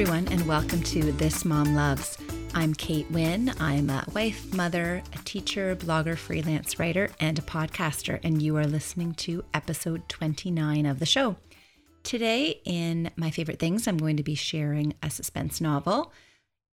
everyone, and welcome to This Mom Loves. I'm Kate Wynn. I'm a wife, mother, a teacher, blogger, freelance writer, and a podcaster, and you are listening to episode 29 of the show. Today, in my favorite things, I'm going to be sharing a suspense novel.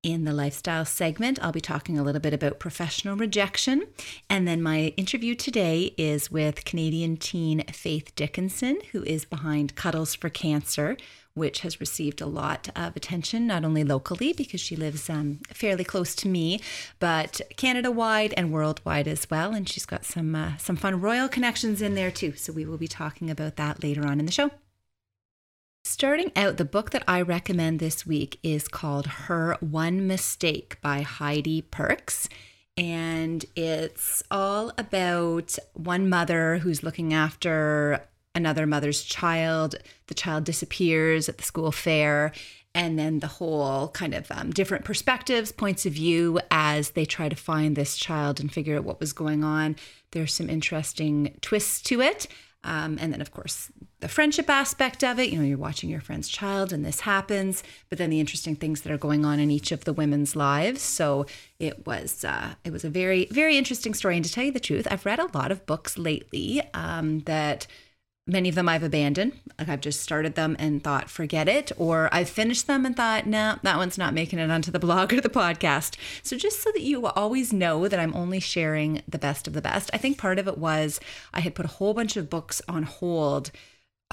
In the lifestyle segment, I'll be talking a little bit about professional rejection. And then my interview today is with Canadian teen Faith Dickinson, who is behind Cuddles for Cancer, which has received a lot of attention, not only locally because she lives um, fairly close to me, but Canada wide and worldwide as well. And she's got some uh, some fun royal connections in there too. So we will be talking about that later on in the show. Starting out, the book that I recommend this week is called Her One Mistake by Heidi Perks and it's all about one mother who's looking after another mother's child. The child disappears at the school fair, and then the whole kind of um, different perspectives, points of view as they try to find this child and figure out what was going on. There's some interesting twists to it. Um, and then, of course, the friendship aspect of it. You know, you're watching your friend's child and this happens, but then the interesting things that are going on in each of the women's lives. So it was uh, it was a very very interesting story. And to tell you the truth, I've read a lot of books lately um, that Many of them I've abandoned. Like I've just started them and thought, forget it. Or I've finished them and thought, no, nah, that one's not making it onto the blog or the podcast. So just so that you always know that I'm only sharing the best of the best. I think part of it was I had put a whole bunch of books on hold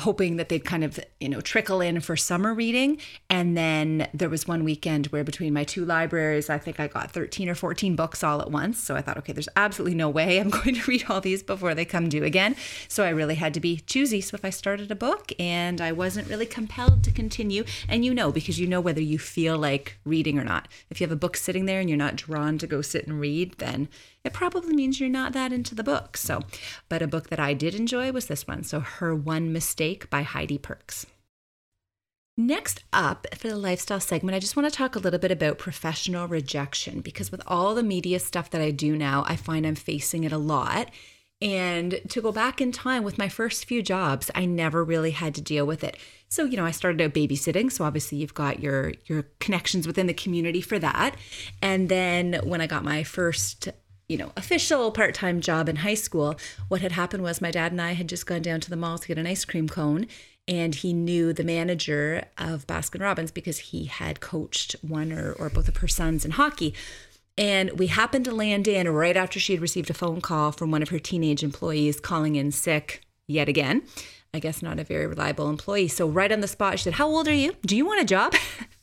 hoping that they'd kind of you know trickle in for summer reading. And then there was one weekend where between my two libraries i think i got 13 or 14 books all at once. So i thought okay there's absolutely no way i'm going to read all these before they come due again. So i really had to be choosy. So if i started a book and i wasn't really compelled to continue and you know because you know whether you feel like reading or not. If you have a book sitting there and you're not drawn to go sit and read then it probably means you're not that into the book. So, but a book that I did enjoy was this one. So, Her One Mistake by Heidi Perks. Next up for the lifestyle segment, I just want to talk a little bit about professional rejection because with all the media stuff that I do now, I find I'm facing it a lot. And to go back in time with my first few jobs, I never really had to deal with it. So, you know, I started out babysitting, so obviously you've got your your connections within the community for that. And then when I got my first you know, official part time job in high school, what had happened was my dad and I had just gone down to the mall to get an ice cream cone. And he knew the manager of Baskin Robbins because he had coached one or, or both of her sons in hockey. And we happened to land in right after she had received a phone call from one of her teenage employees calling in sick yet again. I guess not a very reliable employee. So, right on the spot, she said, How old are you? Do you want a job?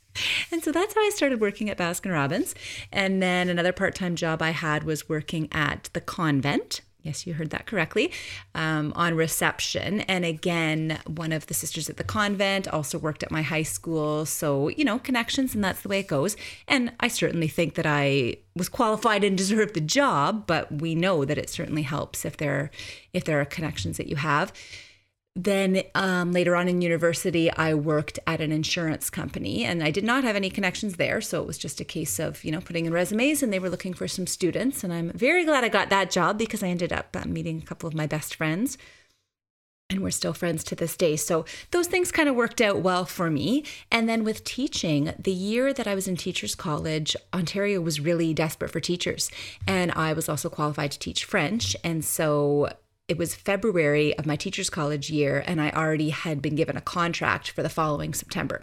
And so that's how I started working at Baskin Robbins. And then another part time job I had was working at the convent. Yes, you heard that correctly. Um, on reception. And again, one of the sisters at the convent also worked at my high school. So, you know, connections, and that's the way it goes. And I certainly think that I was qualified and deserved the job, but we know that it certainly helps if there if there are connections that you have. Then um, later on in university, I worked at an insurance company and I did not have any connections there. So it was just a case of, you know, putting in resumes and they were looking for some students. And I'm very glad I got that job because I ended up uh, meeting a couple of my best friends and we're still friends to this day. So those things kind of worked out well for me. And then with teaching, the year that I was in teachers college, Ontario was really desperate for teachers. And I was also qualified to teach French. And so it was February of my teacher's college year, and I already had been given a contract for the following September.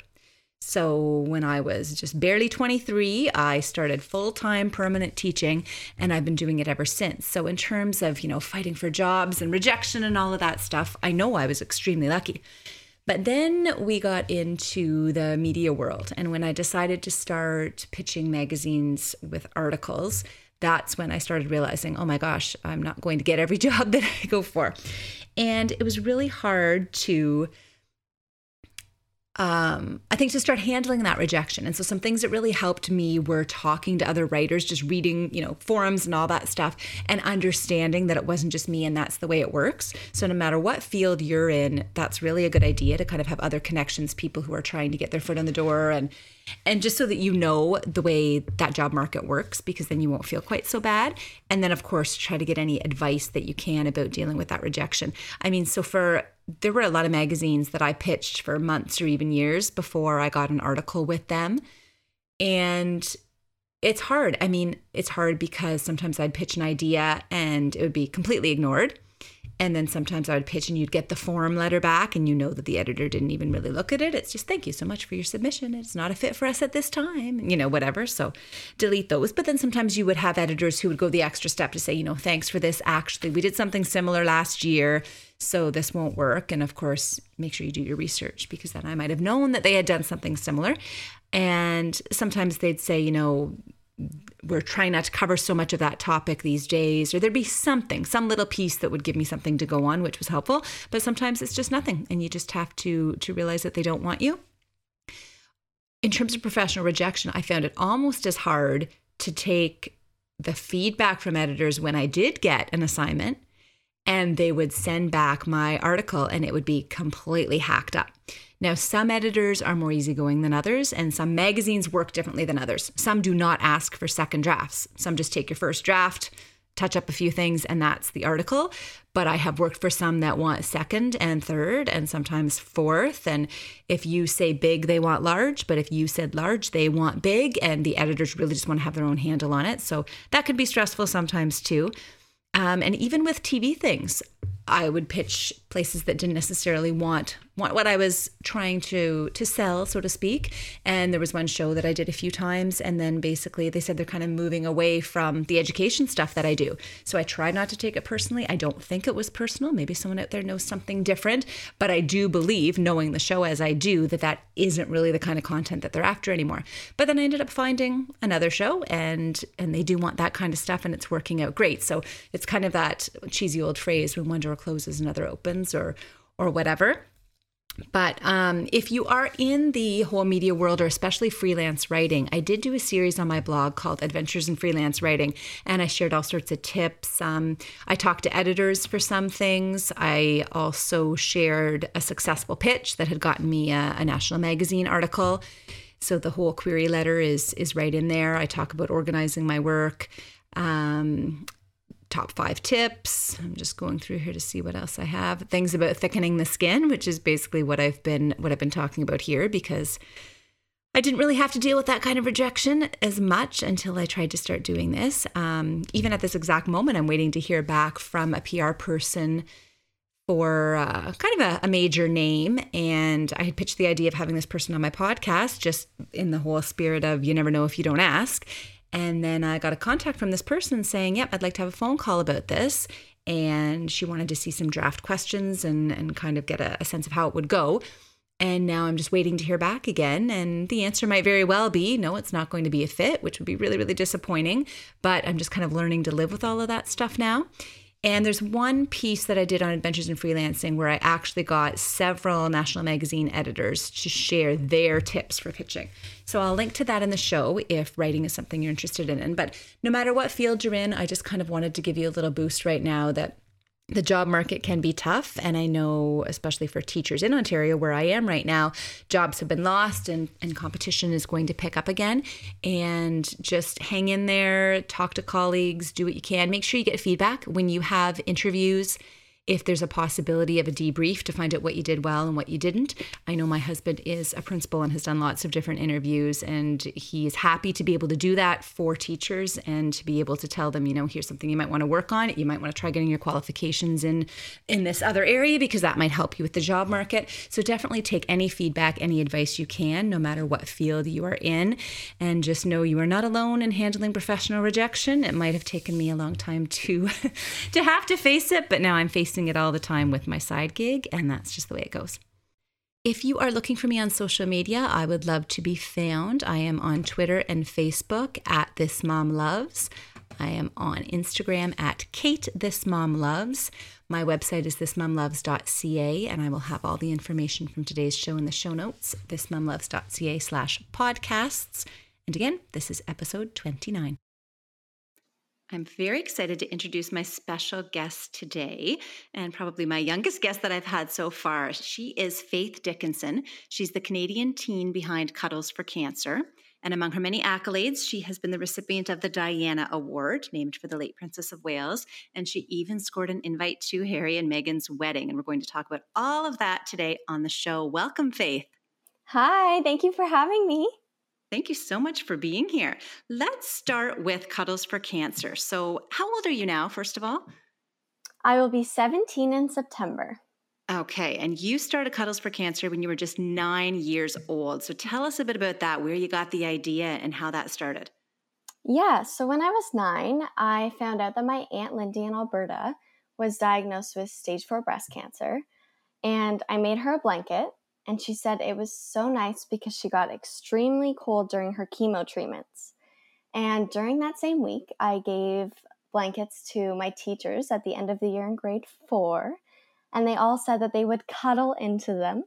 So when I was just barely 23, I started full-time permanent teaching and I've been doing it ever since. So in terms of, you know, fighting for jobs and rejection and all of that stuff, I know I was extremely lucky. But then we got into the media world and when I decided to start pitching magazines with articles, that's when I started realizing, oh my gosh, I'm not going to get every job that I go for. And it was really hard to um, I think to start handling that rejection. And so some things that really helped me were talking to other writers, just reading, you know, forums and all that stuff, and understanding that it wasn't just me and that's the way it works. So no matter what field you're in, that's really a good idea to kind of have other connections, people who are trying to get their foot in the door and and just so that you know the way that job market works because then you won't feel quite so bad and then of course try to get any advice that you can about dealing with that rejection i mean so for there were a lot of magazines that I pitched for months or even years before I got an article with them. And it's hard. I mean, it's hard because sometimes I'd pitch an idea and it would be completely ignored. And then sometimes I would pitch and you'd get the form letter back and you know that the editor didn't even really look at it. It's just thank you so much for your submission. It's not a fit for us at this time, you know, whatever. So delete those. But then sometimes you would have editors who would go the extra step to say, you know, thanks for this. Actually, we did something similar last year. So this won't work. And of course, make sure you do your research because then I might have known that they had done something similar. And sometimes they'd say, you know, we're trying not to cover so much of that topic these days, or there'd be something, some little piece that would give me something to go on, which was helpful. But sometimes it's just nothing, and you just have to to realize that they don't want you. In terms of professional rejection, I found it almost as hard to take the feedback from editors when I did get an assignment and they would send back my article and it would be completely hacked up. Now, some editors are more easygoing than others, and some magazines work differently than others. Some do not ask for second drafts. Some just take your first draft, touch up a few things, and that's the article. But I have worked for some that want second and third, and sometimes fourth. And if you say big, they want large. But if you said large, they want big. And the editors really just want to have their own handle on it. So that can be stressful sometimes too. Um, and even with TV things, I would pitch places that didn't necessarily want want what I was trying to to sell, so to speak. And there was one show that I did a few times, and then basically they said they're kind of moving away from the education stuff that I do. So I tried not to take it personally. I don't think it was personal. Maybe someone out there knows something different, but I do believe, knowing the show as I do, that that isn't really the kind of content that they're after anymore. But then I ended up finding another show, and and they do want that kind of stuff, and it's working out great. So it's kind of that cheesy old phrase: when one door closes, another opens, or or whatever. But um, if you are in the whole media world or especially freelance writing, I did do a series on my blog called Adventures in Freelance Writing, and I shared all sorts of tips. Um, I talked to editors for some things. I also shared a successful pitch that had gotten me a, a national magazine article. So the whole query letter is is right in there. I talk about organizing my work. Um, top five tips. I'm just going through here to see what else I have. Things about thickening the skin, which is basically what I've been what I've been talking about here because I didn't really have to deal with that kind of rejection as much until I tried to start doing this. Um, even at this exact moment, I'm waiting to hear back from a PR person for uh, kind of a, a, major name. And I had pitched the idea of having this person on my podcast just in the whole spirit of you never know if you don't ask. And then I got a contact from this person saying, Yep, I'd like to have a phone call about this. And she wanted to see some draft questions and, and kind of get a, a sense of how it would go. And now I'm just waiting to hear back again. And the answer might very well be no, it's not going to be a fit, which would be really, really disappointing. But I'm just kind of learning to live with all of that stuff now. And there's one piece that I did on Adventures in Freelancing where I actually got several national magazine editors to share their tips for pitching. So I'll link to that in the show if writing is something you're interested in. But no matter what field you're in, I just kind of wanted to give you a little boost right now that the job market can be tough. And I know, especially for teachers in Ontario, where I am right now, jobs have been lost and, and competition is going to pick up again. And just hang in there, talk to colleagues, do what you can. Make sure you get feedback when you have interviews if there's a possibility of a debrief to find out what you did well and what you didn't. I know my husband is a principal and has done lots of different interviews, and he is happy to be able to do that for teachers and to be able to tell them, you know, here's something you might want to work on. You might want to try getting your qualifications in in this other area because that might help you with the job market. So definitely take any feedback, any advice you can, no matter what field you are in, and just know you are not alone in handling professional rejection. It might have taken me a long time to to have to face it, but now I'm facing it all the time with my side gig, and that's just the way it goes. If you are looking for me on social media, I would love to be found. I am on Twitter and Facebook at This Mom Loves. I am on Instagram at Kate This Mom Loves. My website is thismomloves.ca, and I will have all the information from today's show in the show notes, thismomloves.ca slash podcasts. And again, this is episode 29. I'm very excited to introduce my special guest today, and probably my youngest guest that I've had so far. She is Faith Dickinson. She's the Canadian teen behind Cuddles for Cancer. And among her many accolades, she has been the recipient of the Diana Award, named for the late Princess of Wales. And she even scored an invite to Harry and Meghan's wedding. And we're going to talk about all of that today on the show. Welcome, Faith. Hi, thank you for having me. Thank you so much for being here. Let's start with Cuddles for Cancer. So, how old are you now, first of all? I will be 17 in September. Okay, and you started Cuddles for Cancer when you were just nine years old. So tell us a bit about that, where you got the idea and how that started. Yeah, so when I was nine, I found out that my Aunt Lindy in Alberta was diagnosed with stage four breast cancer. And I made her a blanket, and she said it was so nice because she got extremely cold during her chemo treatments. And during that same week, I gave blankets to my teachers at the end of the year in grade four and they all said that they would cuddle into them.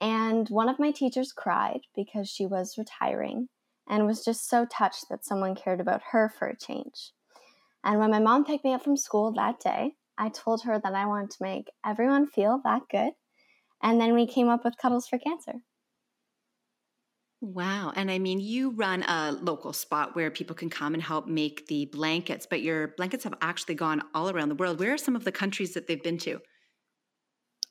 And one of my teachers cried because she was retiring and was just so touched that someone cared about her for a change. And when my mom picked me up from school that day, I told her that I wanted to make everyone feel that good. And then we came up with Cuddles for Cancer. Wow. And I mean, you run a local spot where people can come and help make the blankets, but your blankets have actually gone all around the world. Where are some of the countries that they've been to?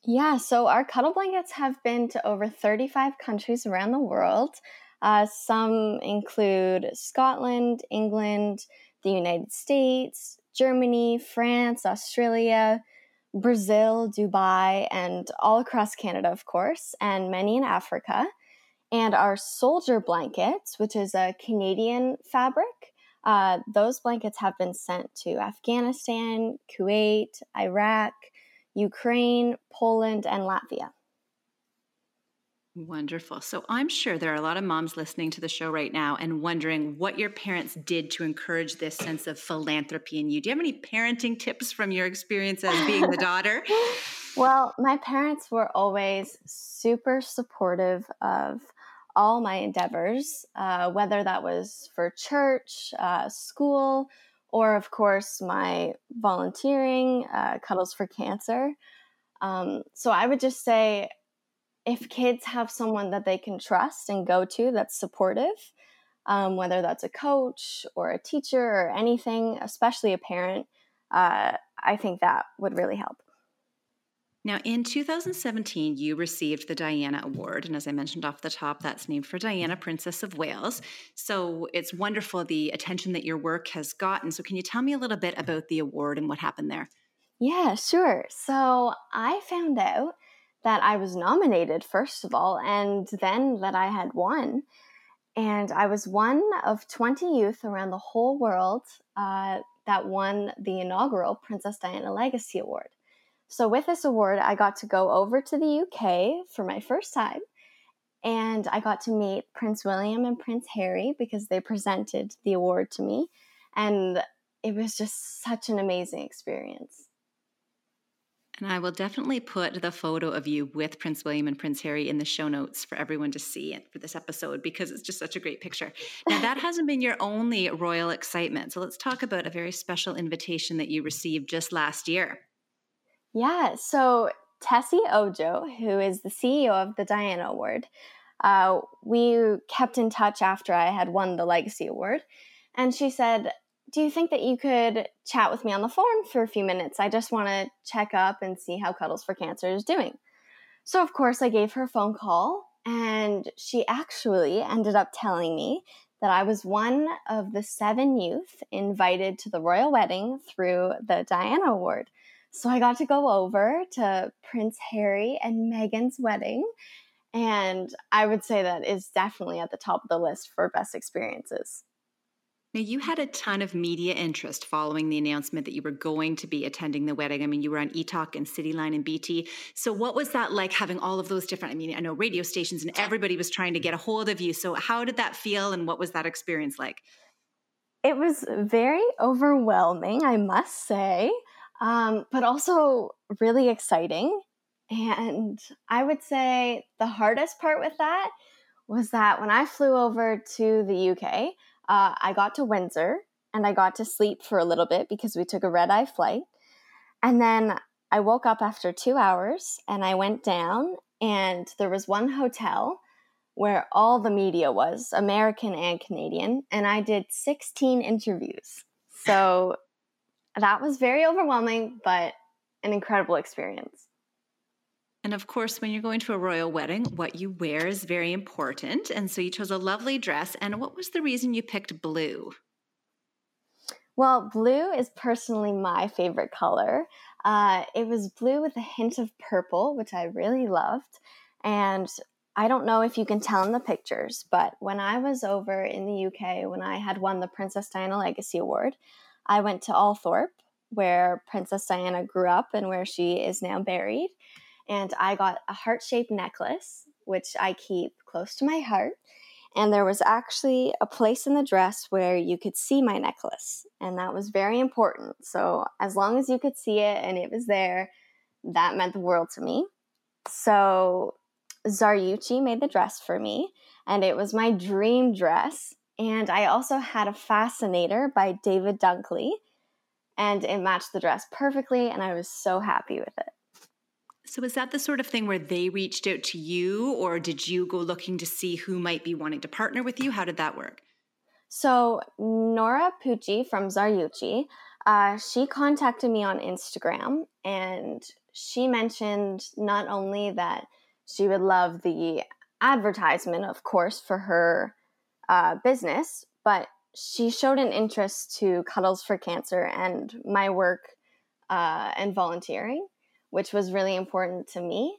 Yeah, so our cuddle blankets have been to over 35 countries around the world. Uh, some include Scotland, England, the United States, Germany, France, Australia, Brazil, Dubai, and all across Canada, of course, and many in Africa. And our soldier blankets, which is a Canadian fabric, uh, those blankets have been sent to Afghanistan, Kuwait, Iraq, Ukraine, Poland, and Latvia. Wonderful. So I'm sure there are a lot of moms listening to the show right now and wondering what your parents did to encourage this sense of philanthropy in you. Do you have any parenting tips from your experience as being the daughter? well, my parents were always super supportive of all my endeavors, uh, whether that was for church, uh, school, or of course my volunteering, uh, Cuddles for Cancer. Um, so I would just say if kids have someone that they can trust and go to that's supportive, um, whether that's a coach or a teacher or anything, especially a parent, uh, I think that would really help. Now, in 2017, you received the Diana Award. And as I mentioned off the top, that's named for Diana, Princess of Wales. So it's wonderful the attention that your work has gotten. So, can you tell me a little bit about the award and what happened there? Yeah, sure. So, I found out that I was nominated, first of all, and then that I had won. And I was one of 20 youth around the whole world uh, that won the inaugural Princess Diana Legacy Award. So, with this award, I got to go over to the UK for my first time. And I got to meet Prince William and Prince Harry because they presented the award to me. And it was just such an amazing experience. And I will definitely put the photo of you with Prince William and Prince Harry in the show notes for everyone to see for this episode because it's just such a great picture. Now, that hasn't been your only royal excitement. So let's talk about a very special invitation that you received just last year. Yeah, so Tessy Ojo, who is the CEO of the Diana Award, uh, we kept in touch after I had won the Legacy Award. And she said, Do you think that you could chat with me on the phone for a few minutes? I just want to check up and see how Cuddles for Cancer is doing. So, of course, I gave her a phone call, and she actually ended up telling me that I was one of the seven youth invited to the royal wedding through the Diana Award. So I got to go over to Prince Harry and Meghan's wedding. And I would say that is definitely at the top of the list for best experiences. Now, you had a ton of media interest following the announcement that you were going to be attending the wedding. I mean, you were on eTalk and Cityline and BT. So, what was that like having all of those different? I mean, I know radio stations and everybody was trying to get a hold of you. So, how did that feel and what was that experience like? It was very overwhelming, I must say um, but also really exciting. And I would say the hardest part with that was that when I flew over to the UK, uh, I got to Windsor and I got to sleep for a little bit because we took a red eye flight. And then I woke up after two hours and I went down, and there was one hotel where all the media was, American and Canadian, and I did 16 interviews. So that was very overwhelming, but an incredible experience. And of course, when you're going to a royal wedding, what you wear is very important. And so you chose a lovely dress. And what was the reason you picked blue? Well, blue is personally my favorite color. Uh, it was blue with a hint of purple, which I really loved. And I don't know if you can tell in the pictures, but when I was over in the UK, when I had won the Princess Diana Legacy Award, I went to Althorp, where Princess Diana grew up and where she is now buried. And I got a heart shaped necklace, which I keep close to my heart. And there was actually a place in the dress where you could see my necklace. And that was very important. So, as long as you could see it and it was there, that meant the world to me. So, Zaryuchi made the dress for me, and it was my dream dress. And I also had a fascinator by David Dunkley, and it matched the dress perfectly, and I was so happy with it. So, is that the sort of thing where they reached out to you, or did you go looking to see who might be wanting to partner with you? How did that work? So, Nora Pucci from Zariucci, uh, she contacted me on Instagram, and she mentioned not only that she would love the advertisement, of course, for her uh, business, but she showed an interest to Cuddles for Cancer and my work uh, and volunteering, which was really important to me.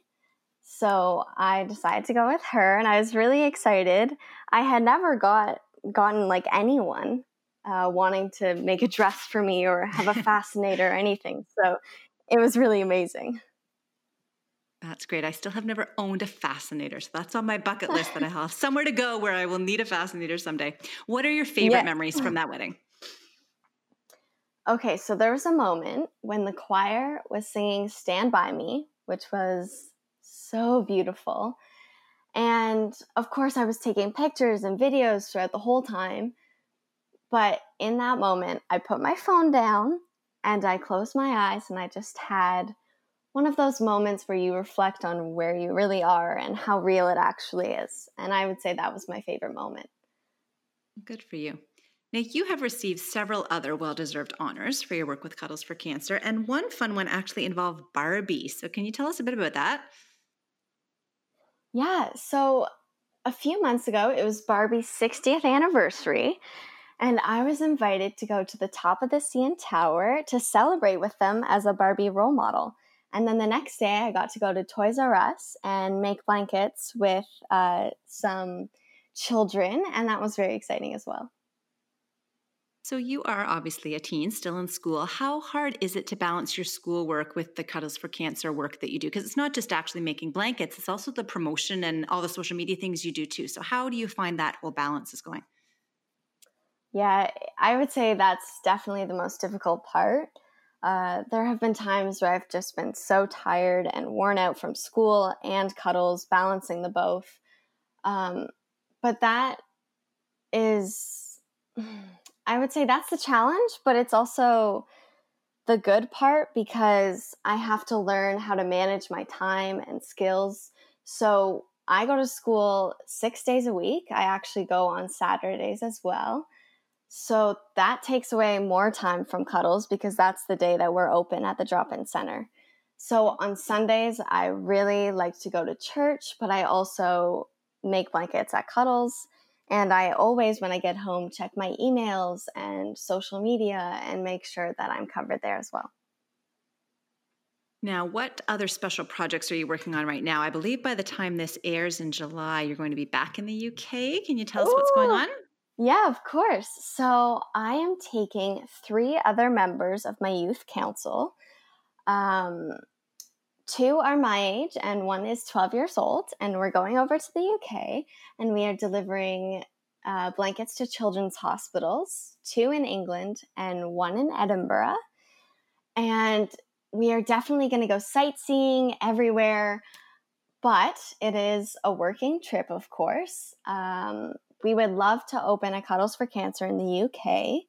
So I decided to go with her, and I was really excited. I had never got gotten like anyone uh, wanting to make a dress for me or have a fascinator or anything. So it was really amazing. That's great. I still have never owned a fascinator. So that's on my bucket list that I have somewhere to go where I will need a fascinator someday. What are your favorite yeah. memories from that wedding? Okay, so there was a moment when the choir was singing Stand By Me, which was so beautiful. And of course, I was taking pictures and videos throughout the whole time. But in that moment, I put my phone down and I closed my eyes and I just had one of those moments where you reflect on where you really are and how real it actually is. And I would say that was my favorite moment. Good for you. Now, you have received several other well deserved honors for your work with Cuddles for Cancer, and one fun one actually involved Barbie. So, can you tell us a bit about that? Yeah. So, a few months ago, it was Barbie's 60th anniversary, and I was invited to go to the top of the CN Tower to celebrate with them as a Barbie role model. And then the next day, I got to go to Toys R Us and make blankets with uh, some children, and that was very exciting as well. So, you are obviously a teen still in school. How hard is it to balance your schoolwork with the Cuddles for Cancer work that you do? Because it's not just actually making blankets, it's also the promotion and all the social media things you do too. So, how do you find that whole balance is going? Yeah, I would say that's definitely the most difficult part. Uh, there have been times where I've just been so tired and worn out from school and cuddles, balancing the both. Um, but that is, I would say that's the challenge, but it's also the good part because I have to learn how to manage my time and skills. So I go to school six days a week. I actually go on Saturdays as well. So that takes away more time from cuddles because that's the day that we're open at the drop in center. So on Sundays, I really like to go to church, but I also make blankets at cuddles. And I always, when I get home, check my emails and social media and make sure that I'm covered there as well. Now, what other special projects are you working on right now? I believe by the time this airs in July, you're going to be back in the UK. Can you tell us Ooh, what's going on? Yeah, of course. So I am taking three other members of my youth council. Um, two are my age, and one is 12 years old. And we're going over to the UK and we are delivering uh, blankets to children's hospitals, two in England and one in Edinburgh. And we are definitely going to go sightseeing everywhere, but it is a working trip, of course. Um, we would love to open a Cuddles for Cancer in the UK.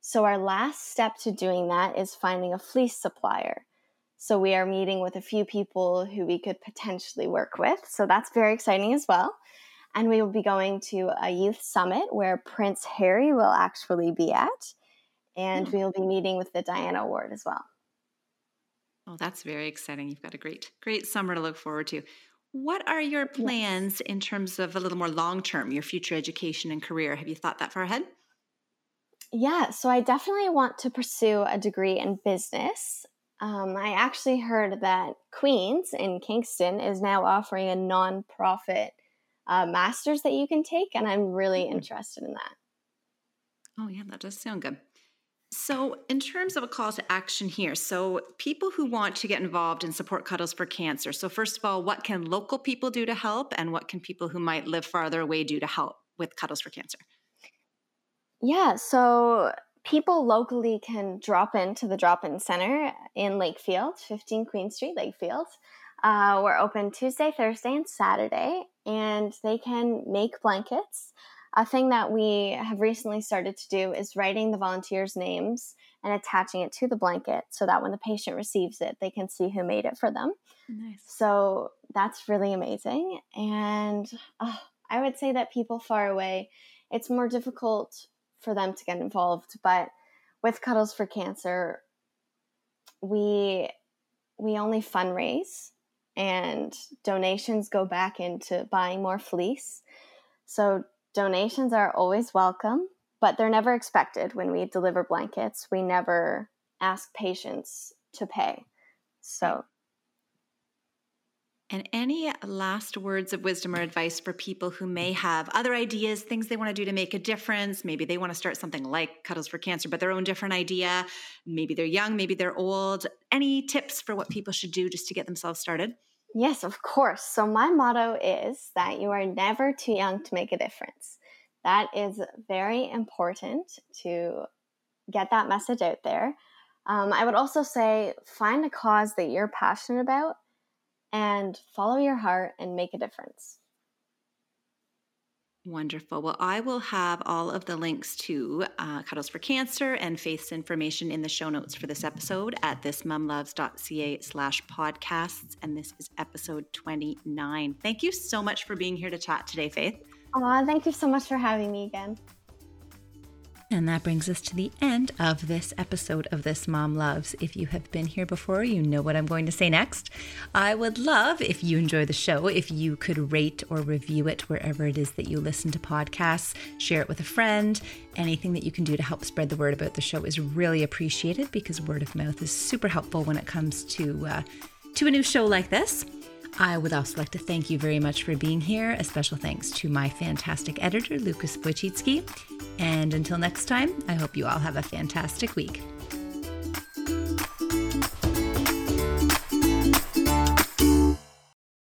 So, our last step to doing that is finding a fleece supplier. So, we are meeting with a few people who we could potentially work with. So, that's very exciting as well. And we will be going to a youth summit where Prince Harry will actually be at. And mm. we will be meeting with the Diana Award as well. Oh, that's very exciting. You've got a great, great summer to look forward to. What are your plans yes. in terms of a little more long term, your future education and career? Have you thought that far ahead? Yeah, so I definitely want to pursue a degree in business. Um, I actually heard that Queens in Kingston is now offering a nonprofit uh, master's that you can take, and I'm really interested in that. Oh, yeah, that does sound good. So, in terms of a call to action here, so people who want to get involved and support Cuddles for Cancer. So, first of all, what can local people do to help, and what can people who might live farther away do to help with Cuddles for Cancer? Yeah, so people locally can drop into the drop in center in Lakefield, 15 Queen Street, Lakefield. Uh, we're open Tuesday, Thursday, and Saturday, and they can make blankets a thing that we have recently started to do is writing the volunteers' names and attaching it to the blanket so that when the patient receives it, they can see who made it for them. Nice. So that's really amazing. And uh, I would say that people far away, it's more difficult for them to get involved. But with Cuddles for Cancer, we we only fundraise and donations go back into buying more fleece. So Donations are always welcome, but they're never expected when we deliver blankets. We never ask patients to pay. So, and any last words of wisdom or advice for people who may have other ideas, things they want to do to make a difference? Maybe they want to start something like Cuddles for Cancer, but their own different idea. Maybe they're young, maybe they're old. Any tips for what people should do just to get themselves started? Yes, of course. So, my motto is that you are never too young to make a difference. That is very important to get that message out there. Um, I would also say find a cause that you're passionate about and follow your heart and make a difference. Wonderful. Well, I will have all of the links to uh, Cuddles for Cancer and Faith's information in the show notes for this episode at thismomloves.ca slash podcasts. And this is episode 29. Thank you so much for being here to chat today, Faith. Aw, thank you so much for having me again. And that brings us to the end of this episode of This Mom Loves. If you have been here before, you know what I'm going to say next. I would love if you enjoy the show, if you could rate or review it wherever it is that you listen to podcasts, share it with a friend. Anything that you can do to help spread the word about the show is really appreciated because word of mouth is super helpful when it comes to uh, to a new show like this. I would also like to thank you very much for being here. A special thanks to my fantastic editor, Lucas Wojcicki. And until next time, I hope you all have a fantastic week.